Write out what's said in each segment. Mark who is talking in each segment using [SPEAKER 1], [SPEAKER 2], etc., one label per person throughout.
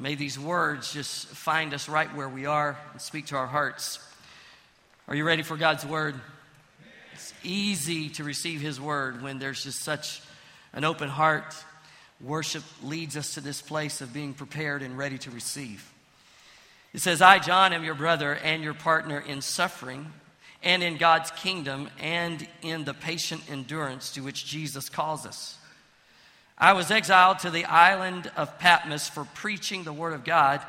[SPEAKER 1] May these words just find us right where we are and speak to our hearts. Are you ready for God's word? It's easy to receive His word when there's just such an open heart. Worship leads us to this place of being prepared and ready to receive. It says, I, John, am your brother and your partner in suffering and in God's kingdom and in the patient endurance to which Jesus calls us. I was exiled to the island of Patmos for preaching the word of God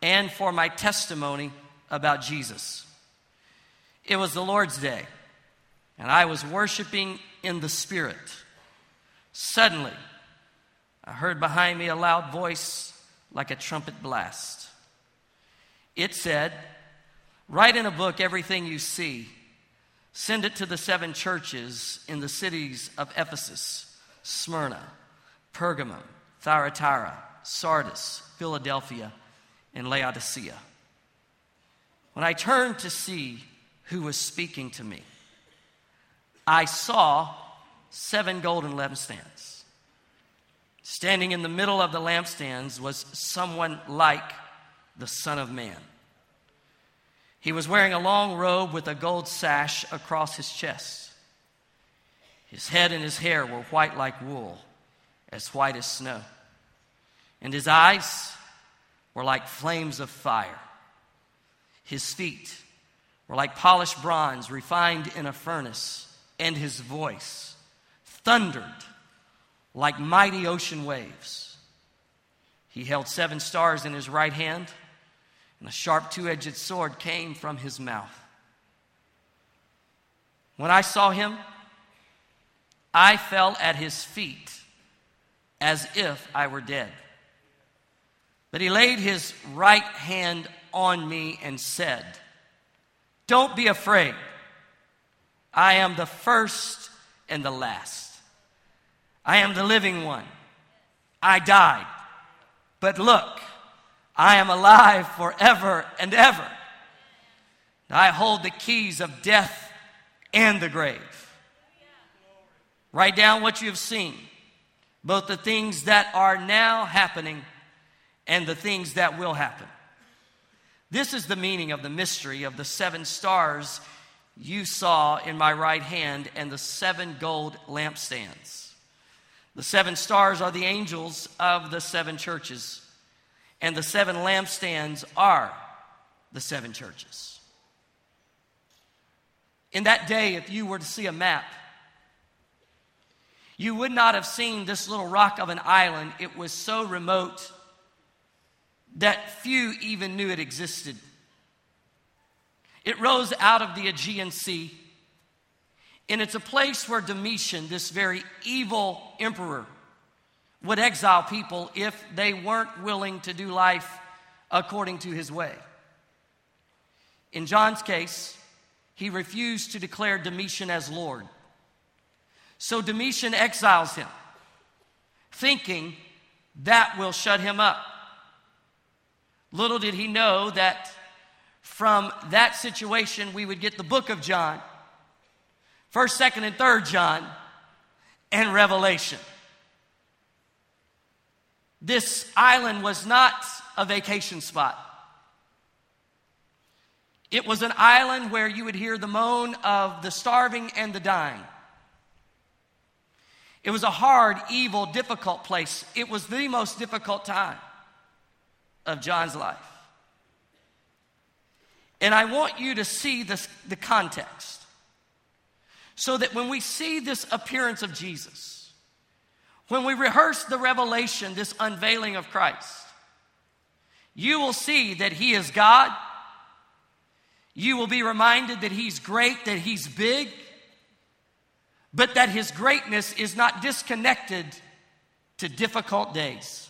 [SPEAKER 1] and for my testimony about Jesus. It was the Lord's day, and I was worshiping in the Spirit. Suddenly, I heard behind me a loud voice like a trumpet blast. It said, Write in a book everything you see. Send it to the seven churches in the cities of Ephesus, Smyrna, Pergamum, Thyatira, Sardis, Philadelphia, and Laodicea. When I turned to see who was speaking to me, I saw seven golden lampstands. Standing in the middle of the lampstands was someone like the Son of Man. He was wearing a long robe with a gold sash across his chest. His head and his hair were white like wool, as white as snow. And his eyes were like flames of fire. His feet were like polished bronze refined in a furnace, and his voice thundered like mighty ocean waves. He held seven stars in his right hand and a sharp two edged sword came from his mouth. When I saw him, I fell at his feet as if I were dead. But he laid his right hand on me and said, Don't be afraid. I am the first and the last. I am the living one. I died. But look, I am alive forever and ever. I hold the keys of death and the grave. Write down what you have seen, both the things that are now happening and the things that will happen. This is the meaning of the mystery of the seven stars you saw in my right hand and the seven gold lampstands. The seven stars are the angels of the seven churches and the seven lampstands are the seven churches. In that day, if you were to see a map, you would not have seen this little rock of an island. It was so remote that few even knew it existed. It rose out of the Aegean Sea, and it's a place where Domitian, this very evil emperor, would exile people if they weren't willing to do life according to his way. In John's case, he refused to declare Domitian as Lord. So Domitian exiles him, thinking that will shut him up. Little did he know that from that situation we would get the book of John, 1st, 2nd, and 3rd John, and Revelation. This island was not a vacation spot. It was an island where you would hear the moan of the starving and the dying. It was a hard, evil, difficult place. It was the most difficult time of John's life. And I want you to see this, the context so that when we see this appearance of Jesus, when we rehearse the revelation, this unveiling of Christ, you will see that He is God. You will be reminded that He's great, that He's big, but that His greatness is not disconnected to difficult days.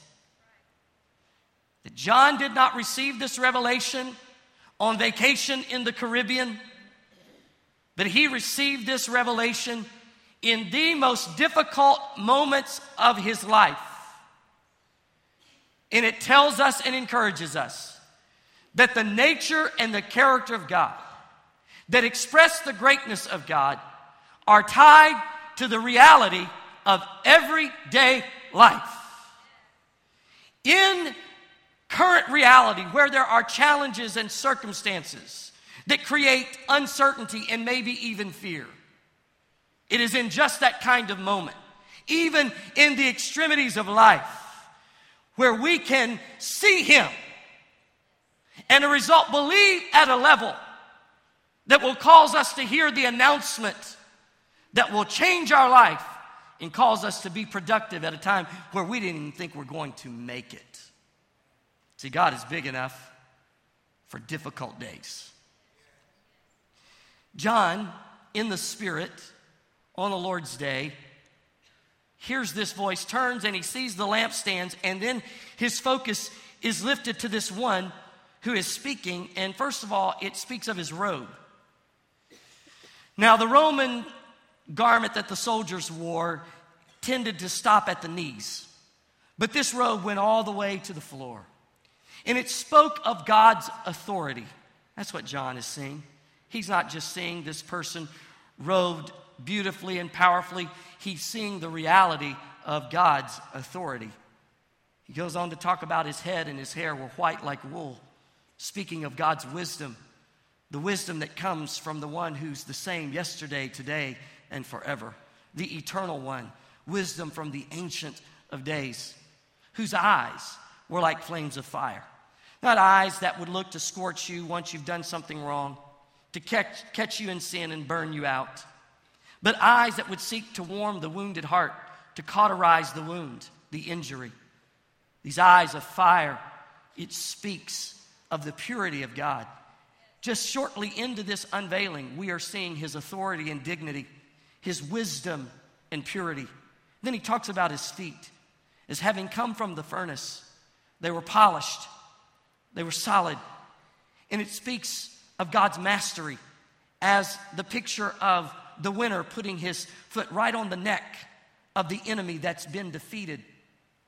[SPEAKER 1] That John did not receive this revelation on vacation in the Caribbean, but he received this revelation in the most difficult moments of his life. And it tells us and encourages us that the nature and the character of God that express the greatness of God are tied to the reality of everyday life. In current reality where there are challenges and circumstances that create uncertainty and maybe even fear. It is in just that kind of moment, even in the extremities of life, where we can see Him and a result believe at a level that will cause us to hear the announcement that will change our life and cause us to be productive at a time where we didn't even think we're going to make it. See, God is big enough for difficult days. John, in the Spirit, on the Lord's day, hears this voice, turns, and he sees the lampstands, and then his focus is lifted to this one who is speaking. And first of all, it speaks of his robe. Now, the Roman garment that the soldiers wore tended to stop at the knees, but this robe went all the way to the floor. And it spoke of God's authority. That's what John is seeing. He's not just seeing this person robed beautifully and powerfully, he's seeing the reality of God's authority. He goes on to talk about his head and his hair were white like wool, speaking of God's wisdom, the wisdom that comes from the one who's the same yesterday, today, and forever, the eternal one, wisdom from the ancient of days, whose eyes were like flames of fire. Not eyes that would look to scorch you once you've done something wrong, to catch, catch you in sin and burn you out, but eyes that would seek to warm the wounded heart, to cauterize the wound, the injury. These eyes of fire, it speaks of the purity of God. Just shortly into this unveiling, we are seeing his authority and dignity, his wisdom and purity. Then he talks about his feet as having come from the furnace. They were polished, they were solid. And it speaks of God's mastery as the picture of the winner putting his foot right on the neck of the enemy that's been defeated.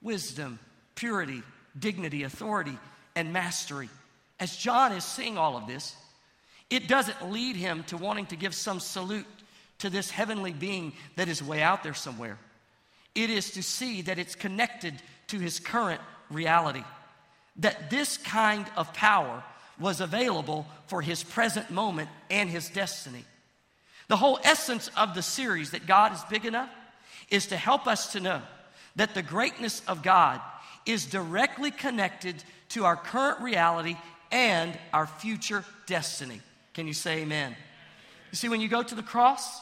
[SPEAKER 1] Wisdom, purity, dignity, authority, and mastery. As John is seeing all of this, it doesn't lead him to wanting to give some salute to this heavenly being that is way out there somewhere. It is to see that it's connected to his current reality. That this kind of power was available for his present moment and his destiny. The whole essence of the series, that God is big enough, is to help us to know that the greatness of God is directly connected to our current reality and our future destiny. Can you say amen? You see, when you go to the cross,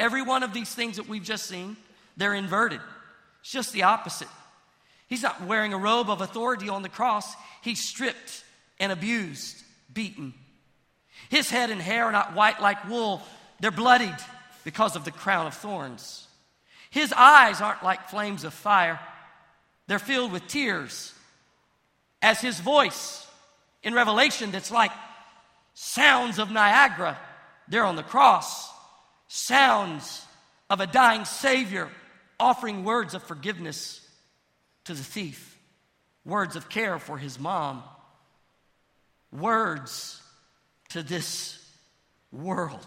[SPEAKER 1] every one of these things that we've just seen, they're inverted. It's just the opposite. He's not wearing a robe of authority on the cross, he's stripped and abused, beaten. His head and hair are not white like wool, they're bloodied because of the crown of thorns. His eyes aren't like flames of fire, they're filled with tears. As his voice in Revelation, that's like sounds of Niagara there on the cross, sounds of a dying Savior offering words of forgiveness to the thief, words of care for his mom, words to this world.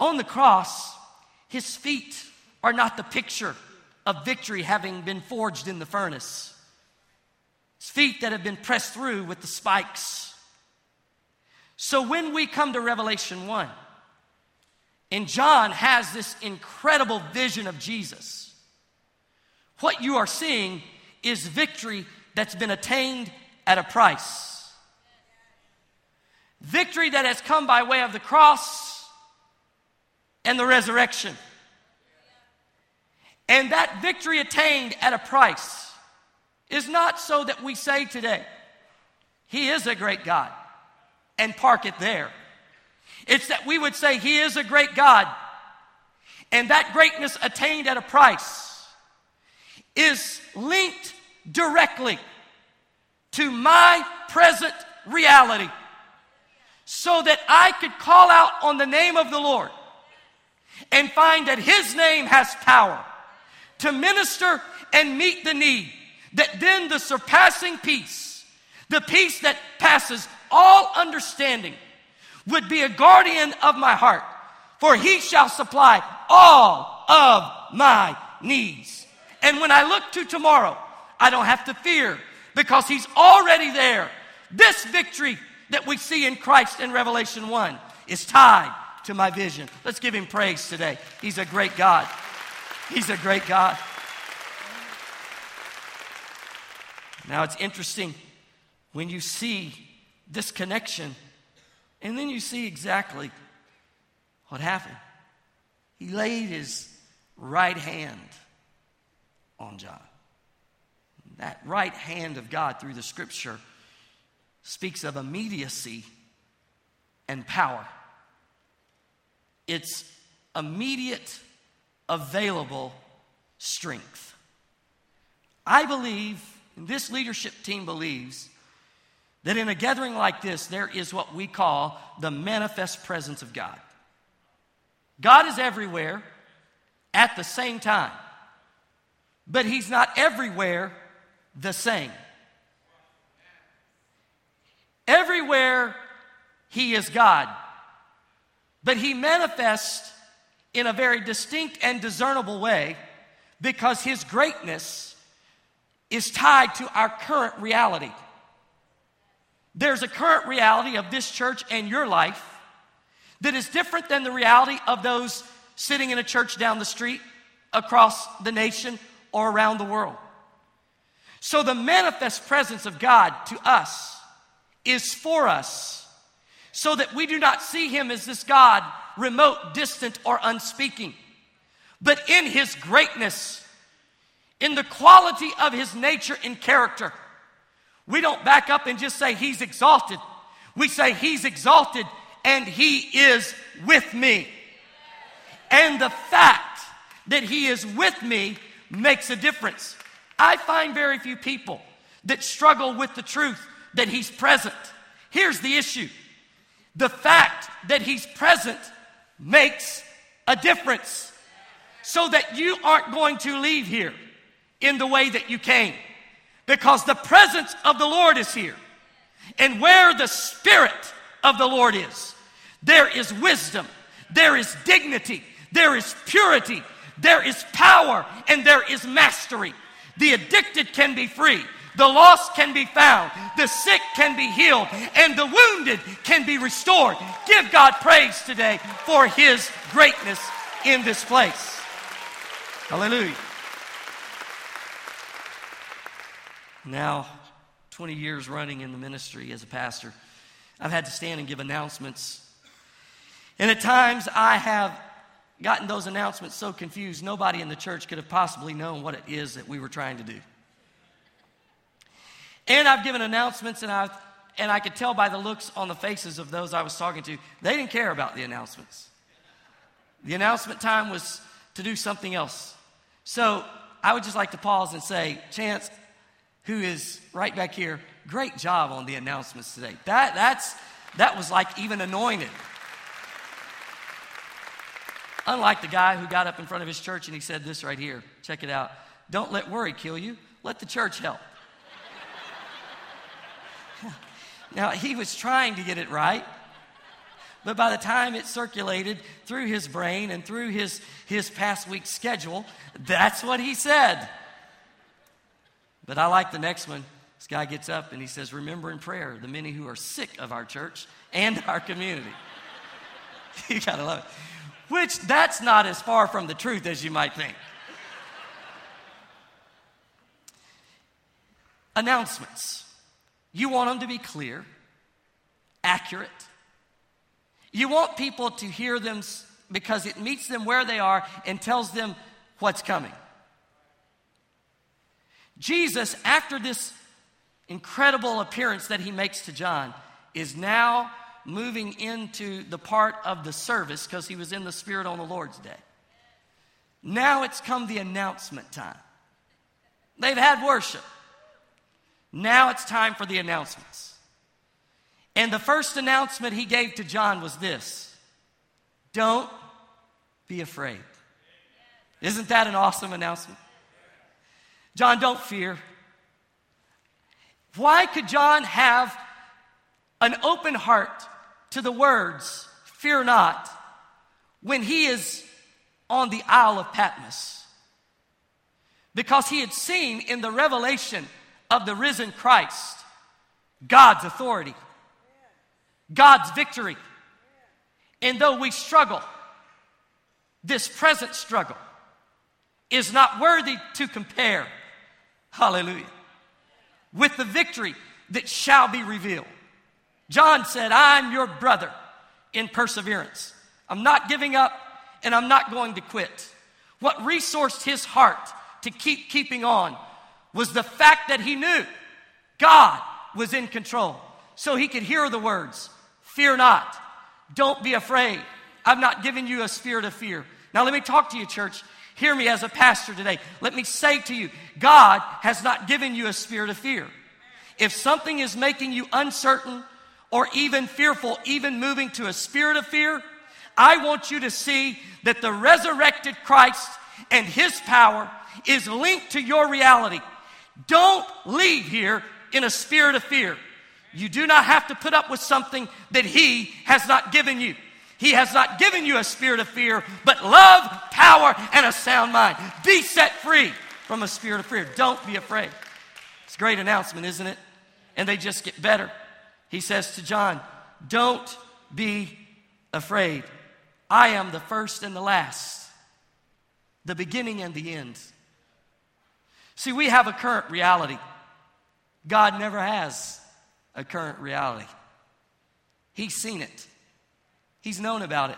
[SPEAKER 1] On the cross, his feet are not the picture of victory having been forged in the furnace. His feet that have been pressed through with the spikes. So when we come to Revelation 1, and John has this incredible vision of Jesus, what you are seeing is victory that's been attained at a price. Victory that has come by way of the cross and the resurrection. And that victory attained at a price is not so that we say today, He is a great God, and park it there. It's that we would say, He is a great God, and that greatness attained at a price is linked directly to my present reality. So that I could call out on the name of the Lord and find that His name has power to minister and meet the need, that then the surpassing peace, the peace that passes all understanding, would be a guardian of my heart, for He shall supply all of my needs. And when I look to tomorrow, I don't have to fear because he's already there. This victory that we see in Christ in Revelation 1 is tied to my vision. Let's give him praise today. He's a great God. He's a great God. Now it's interesting when you see this connection and then you see exactly what happened. He laid his right hand on John. That right hand of God through the scripture speaks of immediacy and power. It's immediate, available strength. I believe, and this leadership team believes, that in a gathering like this, there is what we call the manifest presence of God. God is everywhere at the same time, but He's not everywhere the same. Everywhere He is God, but He manifests in a very distinct and discernible way because His greatness is tied to our current reality. There's a current reality of this church and your life that is different than the reality of those sitting in a church down the street, across the nation, or around the world. So the manifest presence of God to us is for us so that we do not see him as this God remote, distant, or unspeaking, but in his greatness, in the quality of his nature and character. We don't back up and just say he's exalted. We say he's exalted and he is with me. And the fact that he is with me makes a difference. I find very few people that struggle with the truth that he's present. Here's the issue the fact that he's present makes a difference so that you aren't going to leave here in the way that you came because the presence of the Lord is here. And where the Spirit of the Lord is, there is wisdom, there is dignity, there is purity, there is power, and there is mastery. The addicted can be free. The lost can be found. The sick can be healed. And the wounded can be restored. Give God praise today for His greatness in this place. Hallelujah. Now, 20 years running in the ministry as a pastor, I've had to stand and give announcements. And at times I have gotten those announcements so confused, nobody in the church could have possibly known what it is that we were trying to do. And I've given announcements, and, i and I could tell by the looks on the faces of those I was talking to, they didn't care about the announcements. The announcement time was to do something else. So I would just like to pause and say, Chance, who is right back here, great job on the announcements today. That, that's, that was like even anointed. Unlike the guy who got up in front of his church and he said this right here. Check it out. Don't let worry kill you, let the church help. now, he was trying to get it right, but by the time it circulated through his brain and through his, his past week's schedule, that's what he said. But I like the next one. This guy gets up and he says, Remember in prayer the many who are sick of our church and our community. you gotta love it. Which that's not as far from the truth as you might think. Announcements. You want them to be clear, accurate. You want people to hear them because it meets them where they are and tells them what's coming. Jesus, after this incredible appearance that he makes to John, is now moving into the part of the service because he was in the Spirit on the Lord's day. Now it's come the announcement time. They've had worship. Now it's time for the announcements. And the first announcement he gave to John was this Don't be afraid. Isn't that an awesome announcement? John, don't fear. Why could John have an open heart to the words, Fear not, when he is on the Isle of Patmos? Because he had seen in the revelation of the risen Christ God's authority, God's victory. And though we struggle, this present struggle is not worthy to compare, hallelujah, with the victory that shall be revealed. John said, I'm your brother in perseverance. I'm not giving up and I'm not going to quit. What resourced his heart to keep keeping on was the fact that he knew God was in control. So he could hear the words, Fear not, don't be afraid. I've not given you a spirit of fear. Now, let me talk to you, church. Hear me as a pastor today. Let me say to you, God has not given you a spirit of fear. If something is making you uncertain or even fearful, even moving to a spirit of fear, I want you to see that the resurrected Christ and his power is linked to your reality. Don't leave here in a spirit of fear. You do not have to put up with something that he has not given you. He has not given you a spirit of fear, but love, power, and a sound mind. Be set free from a spirit of fear. Don't be afraid. It's a great announcement, isn't it? And they just get better. He says to John, Don't be afraid. I am the first and the last, the beginning and the end. See, we have a current reality. God never has a current reality. He's seen it, He's known about it.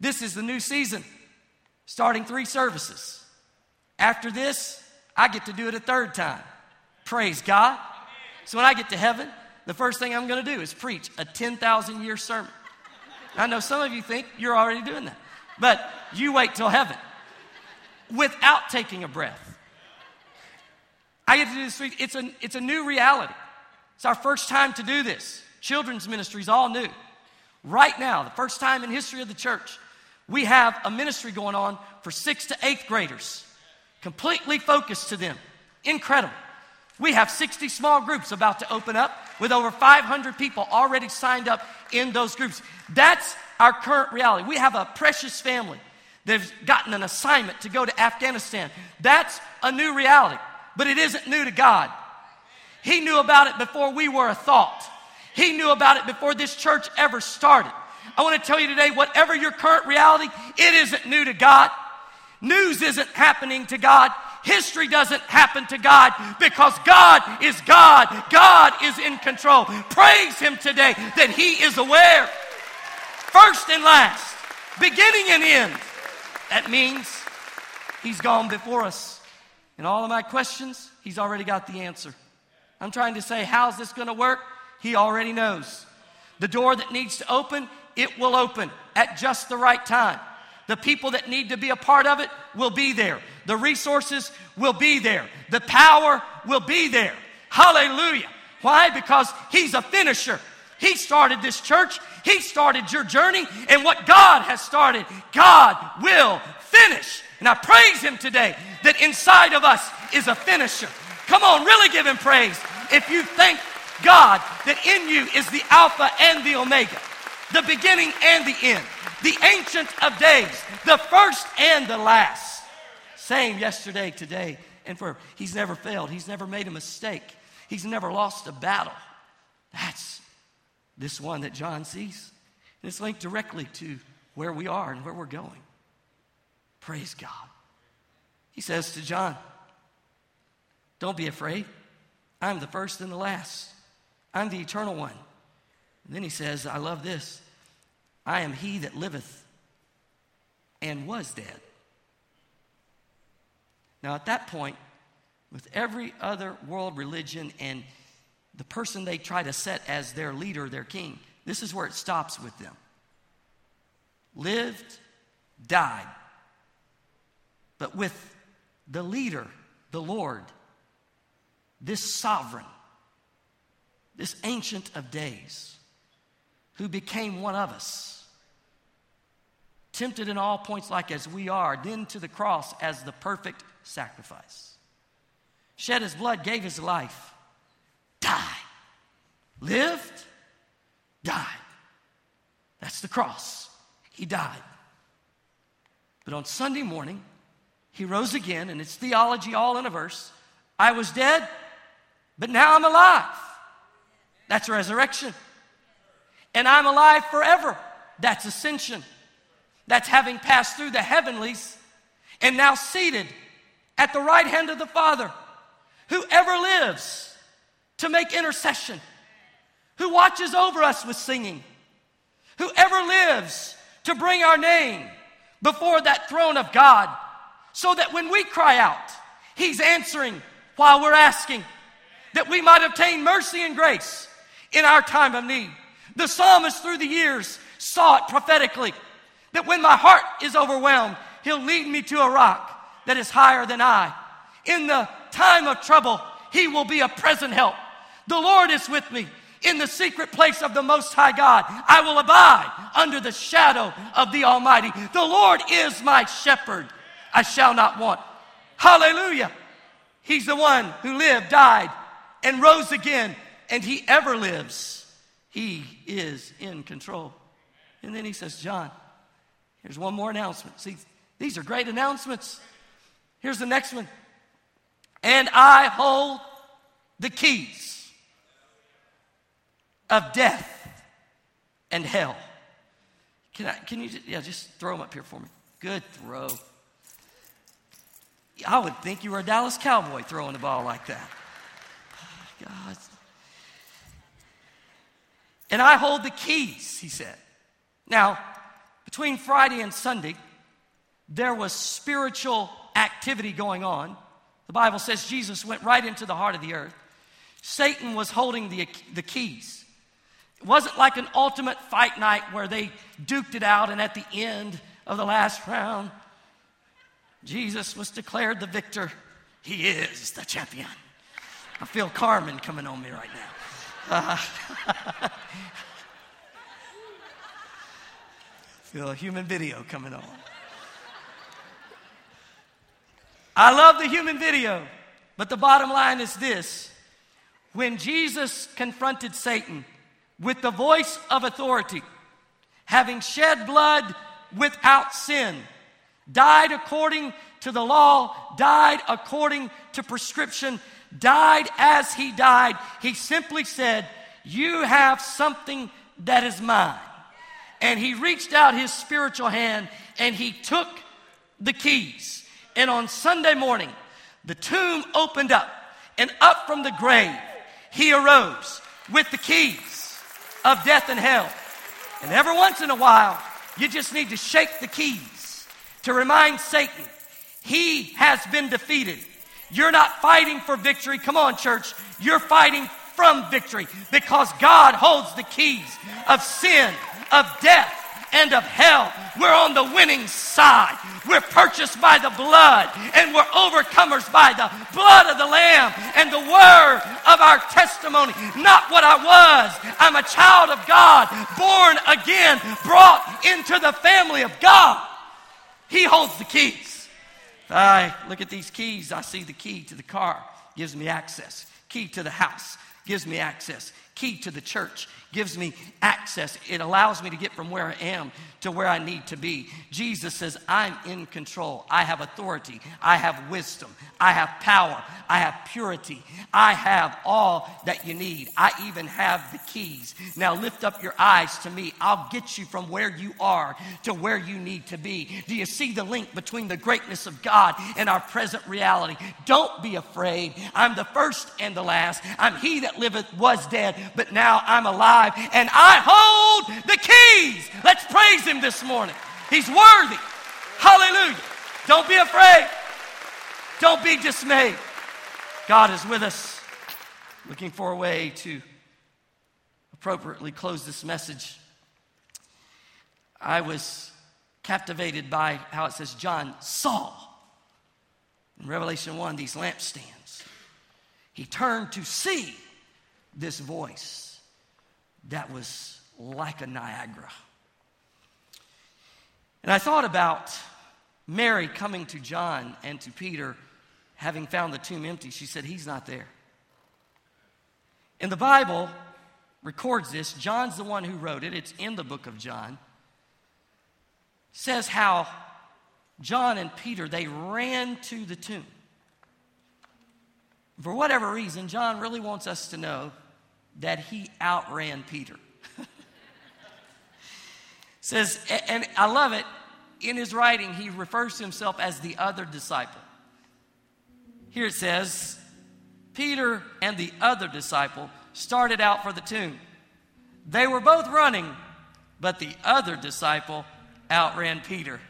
[SPEAKER 1] This is the new season, starting three services. After this, I get to do it a third time. Praise God. So when I get to heaven, the first thing I'm going to do is preach a 10,000 year sermon. I know some of you think you're already doing that, but you wait till heaven without taking a breath. I get to do this. It's a, it's a new reality. It's our first time to do this. Children's ministry is all new. Right now, the first time in history of the church, we have a ministry going on for sixth to eighth graders, completely focused to them. Incredible. We have 60 small groups about to open up with over 500 people already signed up in those groups. That's our current reality. We have a precious family. They've gotten an assignment to go to Afghanistan. That's a new reality but it isn't new to God. He knew about it before we were a thought. He knew about it before this church ever started. I want to tell you today whatever your current reality, it isn't new to God. News isn't happening to God. History doesn't happen to God because God is God. God is in control. Praise Him today that He is aware. First and last, beginning and end. That means He's gone before us. In all of my questions, he's already got the answer. I'm trying to say, how's this going to work? He already knows. The door that needs to open, it will open at just the right time. The people that need to be a part of it will be there. The resources will be there. The power will be there. Hallelujah. Why? Because he's a finisher. He started this church. He started your journey. And what God has started, God will finish. And I praise Him today that inside of us is a finisher. Come on, really give Him praise. If you thank God that in you is the Alpha and the Omega, the beginning and the end, the Ancient of Days, the first and the last. Same yesterday, today, and for He's never failed. He's never made a mistake. He's never lost a battle. That's this one that John sees. And it's linked directly to where we are and where we're going. Praise God. He says to John, Don't be afraid. I'm the first and the last. I'm the eternal one. And then he says, I love this. I am he that liveth and was dead. Now, at that point, with every other world religion and the person they try to set as their leader, their king, this is where it stops with them. Lived, died. But with the leader, the Lord, this sovereign, this ancient of days, who became one of us, tempted in all points like as we are, then to the cross as the perfect sacrifice. Shed his blood, gave his life, died, lived, died. That's the cross. He died. But on Sunday morning, he rose again, and it's theology all in a verse. I was dead, But now I'm alive. That's resurrection. And I'm alive forever. That's ascension. That's having passed through the heavenlies and now seated at the right hand of the Father. Whoever lives to make intercession, who watches over us with singing, whoever lives to bring our name before that throne of God, so that when we cry out, He's answering while we're asking, that we might obtain mercy and grace in our time of need. The psalmist through the years saw it prophetically that when my heart is overwhelmed, He'll lead me to a rock that is higher than I. In the time of trouble, He will be a present help. The Lord is with me in the secret place of the Most High God. I will abide under the shadow of the Almighty. The Lord is my shepherd. I shall not want. Hallelujah. He's the one who lived, died, and rose again, and He ever lives. He is in control. And then He says, John, here's one more announcement. See, these are great announcements. Here's the next one. And I hold the keys of death and hell. Can, I, can you yeah, just throw them up here for me? Good throw. I would think you were a Dallas Cowboy throwing the ball like that. God. And I hold the keys, he said. Now, between Friday and Sunday, there was spiritual activity going on. The Bible says Jesus went right into the heart of the earth. Satan was holding the, the keys. It wasn't like an ultimate fight night where they duked it out, and at the end of the last round, Jesus was declared the victor. He is the champion. I feel Carmen coming on me right now. Feel a human video coming on. I love the human video, but the bottom line is this when Jesus confronted Satan with the voice of authority, having shed blood without sin, died according to the law, died according to prescription, died as he died, he simply said, You have something that is mine. And he reached out his spiritual hand and he took the keys. And on Sunday morning, the tomb opened up, and up from the grave, he arose with the keys of death and hell. And every once in a while, you just need to shake the keys to remind Satan he has been defeated. You're not fighting for victory. Come on, church. You're fighting from victory because God holds the keys of sin, of death, and of hell. We're on the winning side. We're purchased by the blood, and we're overcomers by the blood of the Lamb and the word of our testimony. Not what I was. I'm a child of God, born again, brought into the family of God. He holds the keys. I look at these keys, I see the key to the car, gives me access. Key to the house, gives me access. Key to the church, gives me access. It allows me to get from where I am to where I need to be. Jesus says, I'm in control. I have authority. I have wisdom. I have power. I have purity. I have all that you need. I even have the keys. Now lift up your eyes to me. I'll get you from where you are to where you need to be. Do you see the link between the greatness of God and our present reality? Don't be afraid. I'm the first and the last. I'm he that liveth, was dead, but now I'm alive and I hold the keys. Let's praise Him this morning. He's worthy. Hallelujah. Don't be afraid. Don't be dismayed. God is with us. Looking for a way to appropriately close this message. I was captivated by how it says John saw in Revelation 1 these lampstands. He turned to see this voice that was like a Niagara. And I thought about Mary coming to John and to Peter, having found the tomb empty. She said, He's not there. And the Bible records this. John's the one who wrote it, it's in the book of John. Says how John and Peter, they ran to the tomb. For whatever reason, John really wants us to know that he outran Peter. says, and I love it, in his writing, he refers to himself as the other disciple. Here it says, Peter and the other disciple started out for the tomb. They were both running, but the other disciple outran Peter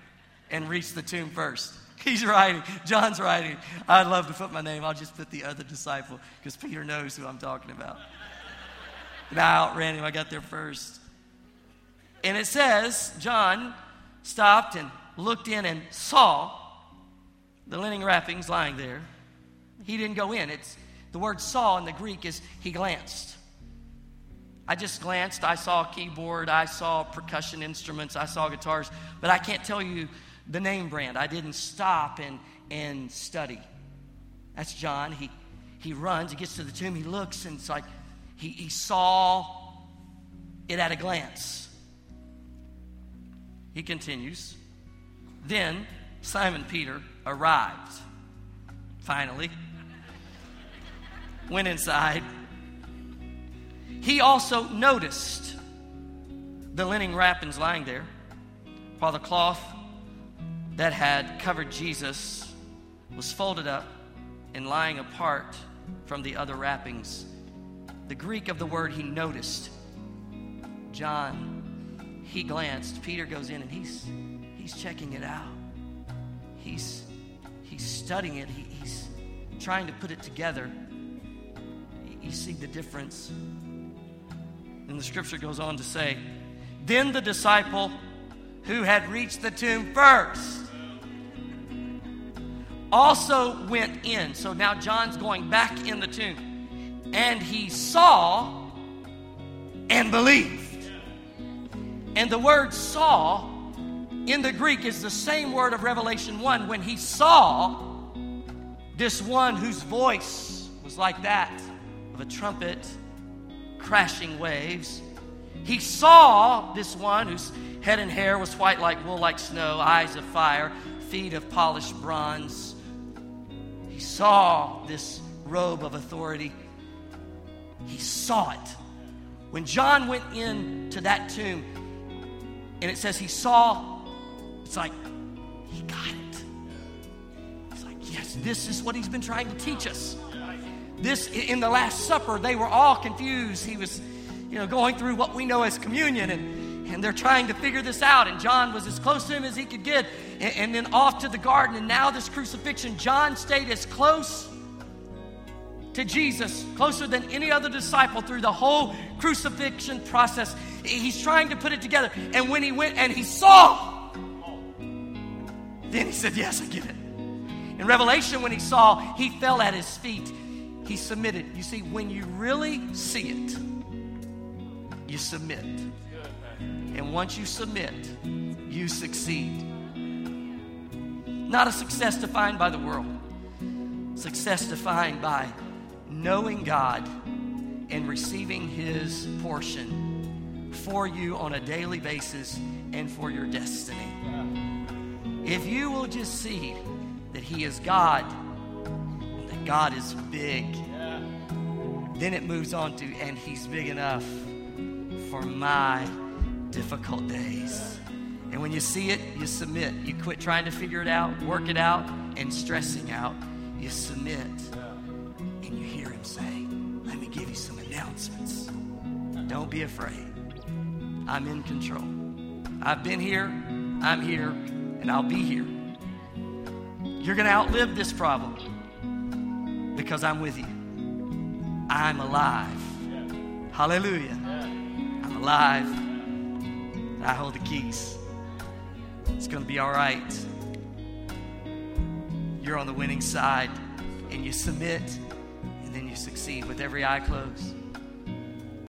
[SPEAKER 1] and reached the tomb first. He's writing, John's writing. I'd love to put my name, I'll just put the other disciple because Peter knows who I'm talking about. And I outran him, I got there first. And it says, John stopped and looked in and saw the linen wrappings lying there. He didn't go in. It's the word saw in the Greek is he glanced. I just glanced. I saw a keyboard. I saw percussion instruments. I saw guitars. But I can't tell you the name brand. I didn't stop and, and study. That's John. He, he runs. He gets to the tomb. He looks and it's like he, he saw it at a glance. He continues. Then Simon Peter arrived. Finally, went inside. He also noticed the linen wrappings lying there, while the cloth that had covered Jesus was folded up and lying apart from the other wrappings. The Greek of the word he noticed. John, he glanced. Peter goes in and he's he's checking it out. He's he's studying it. He, he's trying to put it together. You see the difference. And the scripture goes on to say, Then the disciple who had reached the tomb first also went in. So now John's going back in the tomb. And he saw and believed. And the word saw in the Greek is the same word of Revelation 1 when he saw this one whose voice was like that of a trumpet crashing waves. He saw this one whose head and hair was white like wool, like snow, eyes of fire, feet of polished bronze. He saw this robe of authority. He saw it. When John went into that tomb, and it says he saw, it's like, he got it. It's like, yes, this is what he's been trying to teach us this in the last supper they were all confused he was you know going through what we know as communion and and they're trying to figure this out and john was as close to him as he could get and, and then off to the garden and now this crucifixion john stayed as close to jesus closer than any other disciple through the whole crucifixion process he's trying to put it together and when he went and he saw then he said yes i get it in revelation when he saw he fell at his feet he submitted. You see, when you really see it, you submit. And once you submit, you succeed. Not a success defined by the world, success defined by knowing God and receiving His portion for you on a daily basis and for your destiny. If you will just see that He is God that God is big. Then it moves on to, and He's big enough for my difficult days. And when you see it, you submit. You quit trying to figure it out, work it out, and stressing out. You submit. Say, Let me give you some announcements. Don't be afraid. I'm in control. I've been here, I'm here, and I'll be here. You're going to outlive this problem because I'm with you. I'm alive. Hallelujah. I'm alive. I hold the keys. It's going to be all right. You're on the winning side and you submit then you succeed with every eye closed.